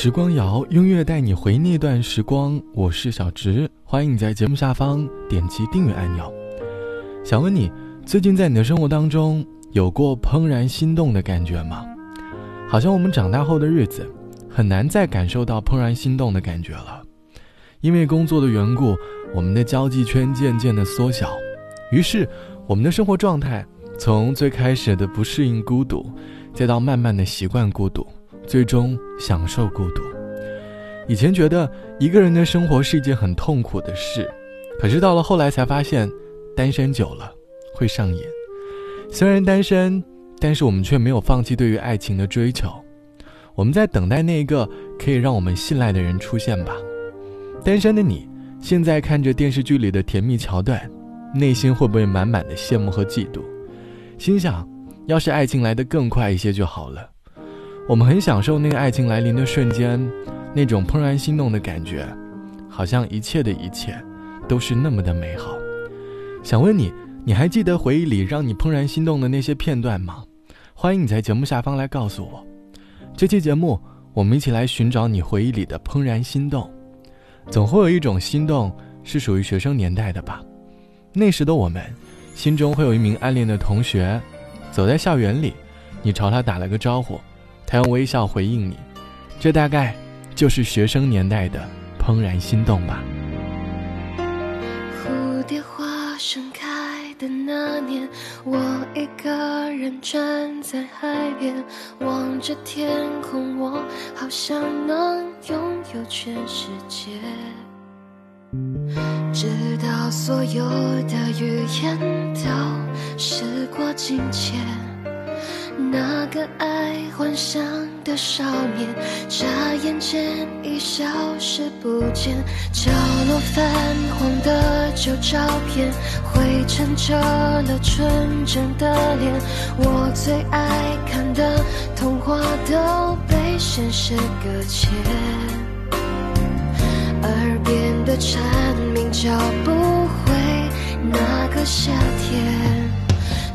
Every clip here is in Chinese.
时光谣，音乐带你回那段时光。我是小植，欢迎你在节目下方点击订阅按钮。想问你，最近在你的生活当中有过怦然心动的感觉吗？好像我们长大后的日子，很难再感受到怦然心动的感觉了。因为工作的缘故，我们的交际圈渐渐的缩小，于是我们的生活状态从最开始的不适应孤独，再到慢慢的习惯孤独。最终享受孤独。以前觉得一个人的生活是一件很痛苦的事，可是到了后来才发现，单身久了会上瘾。虽然单身，但是我们却没有放弃对于爱情的追求。我们在等待那一个可以让我们信赖的人出现吧。单身的你，现在看着电视剧里的甜蜜桥段，内心会不会满满的羡慕和嫉妒？心想，要是爱情来得更快一些就好了。我们很享受那个爱情来临的瞬间，那种怦然心动的感觉，好像一切的一切都是那么的美好。想问你，你还记得回忆里让你怦然心动的那些片段吗？欢迎你在节目下方来告诉我。这期节目，我们一起来寻找你回忆里的怦然心动。总会有一种心动是属于学生年代的吧？那时的我们，心中会有一名暗恋的同学，走在校园里，你朝他打了个招呼。他用微笑回应你，这大概就是学生年代的怦然心动吧。蝴蝶花盛开的那年，我一个人站在海边，望着天空，我好像能拥有全世界。直到所有的语言都时过境迁。那个爱幻想的少年，眨眼间已消失不见。角落泛黄的旧照片，灰尘遮了纯真的脸。我最爱看的童话都被现实搁浅，耳边的蝉鸣叫不回那个夏天。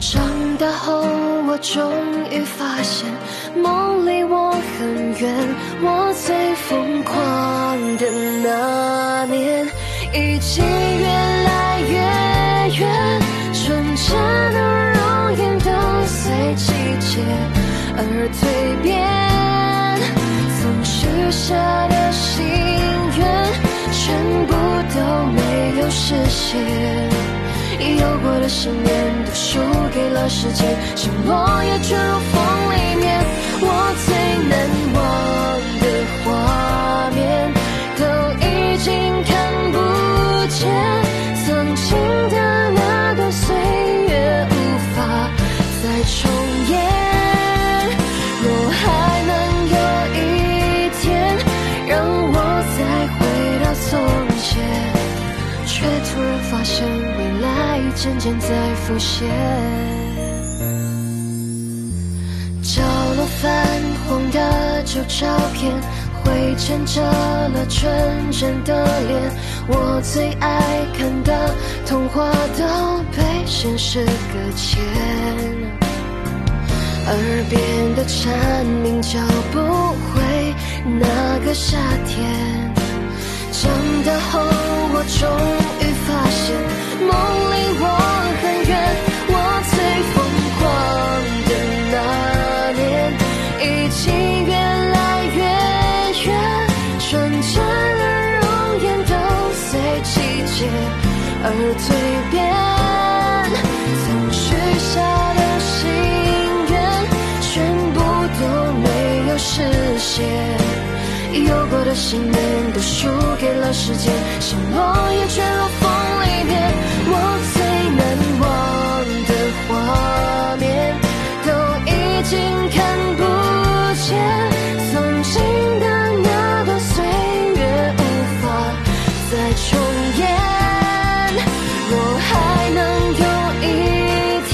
长大后，我终于发现，梦离我很远。我最疯狂的那年，已经越来越远。纯真的容颜都随季节而蜕变，曾许下的心愿，全部都没有实现。有过的信念都输给了时间，像落叶坠入风里面。我最难忘的画面，渐渐在浮现，角落泛黄的旧照片，灰尘遮了纯真的脸。我最爱看的童话都被现实搁浅，耳边的蝉鸣叫不回那个夏天。长大后，我终于的信念都输给了时间，像落叶坠落风里面。我最难忘的画面，都已经看不见。曾经的那段岁月，无法再重演。若还能有一天，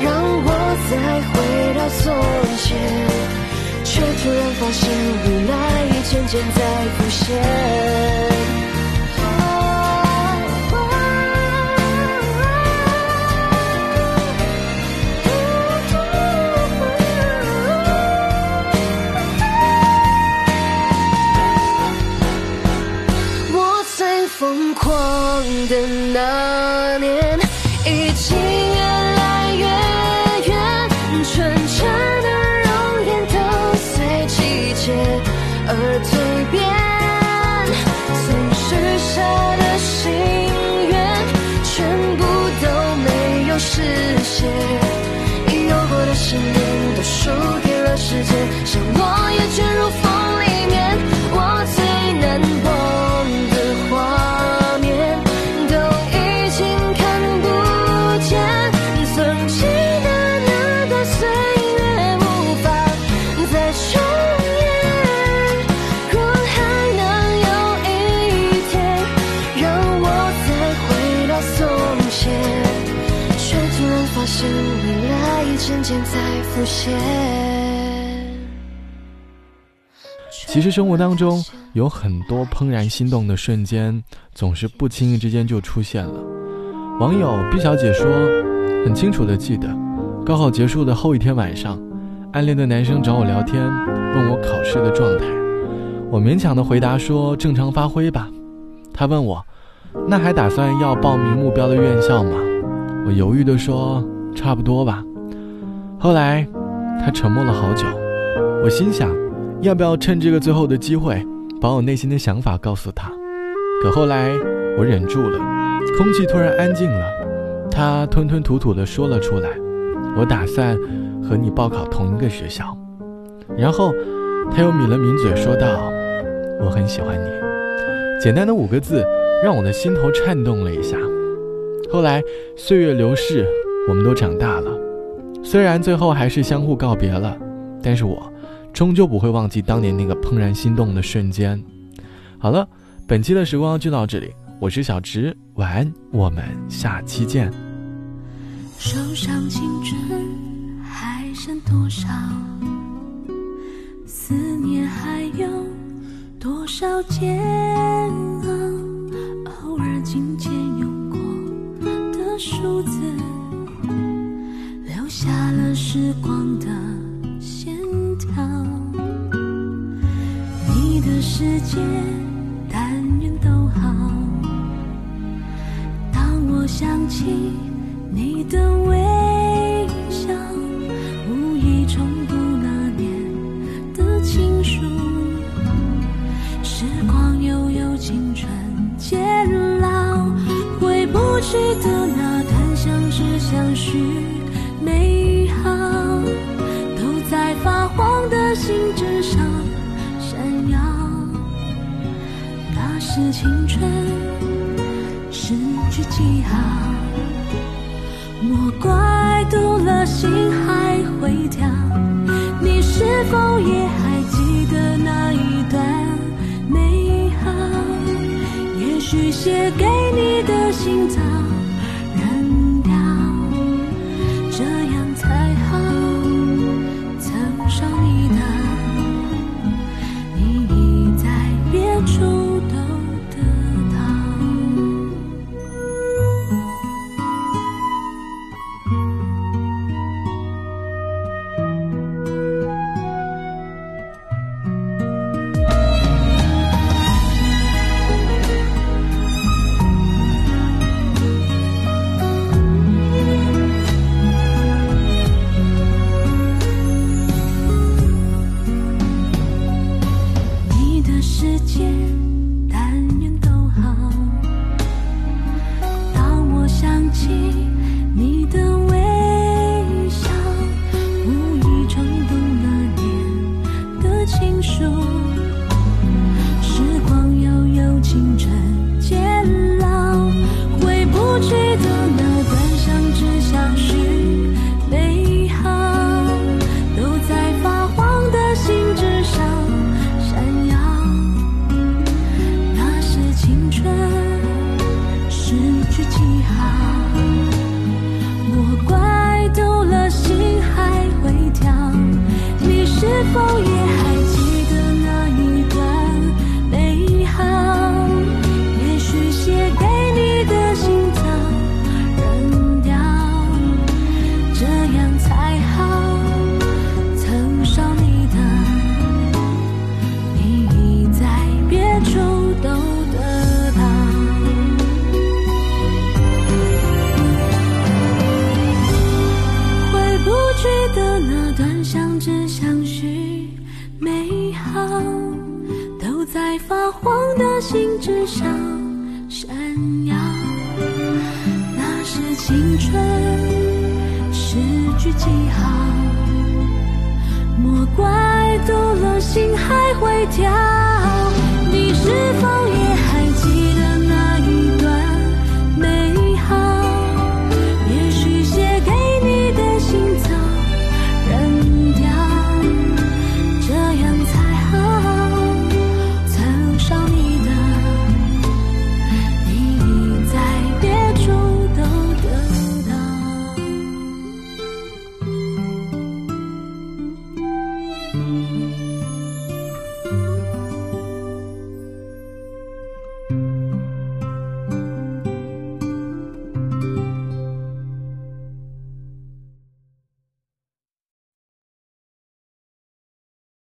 让我再回到从前，却突然发现，未来渐渐在浮现。实现，有过的信念都输给了时间，像我也卷入发现未来已渐渐在浮现。其实生活当中有很多怦然心动的瞬间，总是不经意之间就出现了。网友毕小姐说，很清楚的记得，高考结束的后一天晚上，暗恋的男生找我聊天，问我考试的状态，我勉强的回答说正常发挥吧。他问我，那还打算要报名目标的院校吗？我犹豫的说差不多吧。后来，他沉默了好久，我心想。要不要趁这个最后的机会，把我内心的想法告诉他？可后来我忍住了，空气突然安静了。他吞吞吐吐地说了出来：“我打算和你报考同一个学校。”然后他又抿了抿嘴，说道：“我很喜欢你。”简单的五个字，让我的心头颤动了一下。后来岁月流逝，我们都长大了，虽然最后还是相互告别了，但是我。终究不会忘记当年那个怦然心动的瞬间。好了，本期的时光就到这里，我是小植，晚安，我们下期见。手上青春还剩多少？思念还有多少煎熬？偶尔琴键用过的数字，留下了时光的线条，你的。世界但愿都好。当我想起你的微笑，无意重是青春失去记号，莫怪读了心还会跳。你是否也还记得那一段美好？也许写给你的信早起你的记的那段相知相许美好，都在发黄的信纸上闪耀。那是青春诗句记号，莫怪读了心还会跳。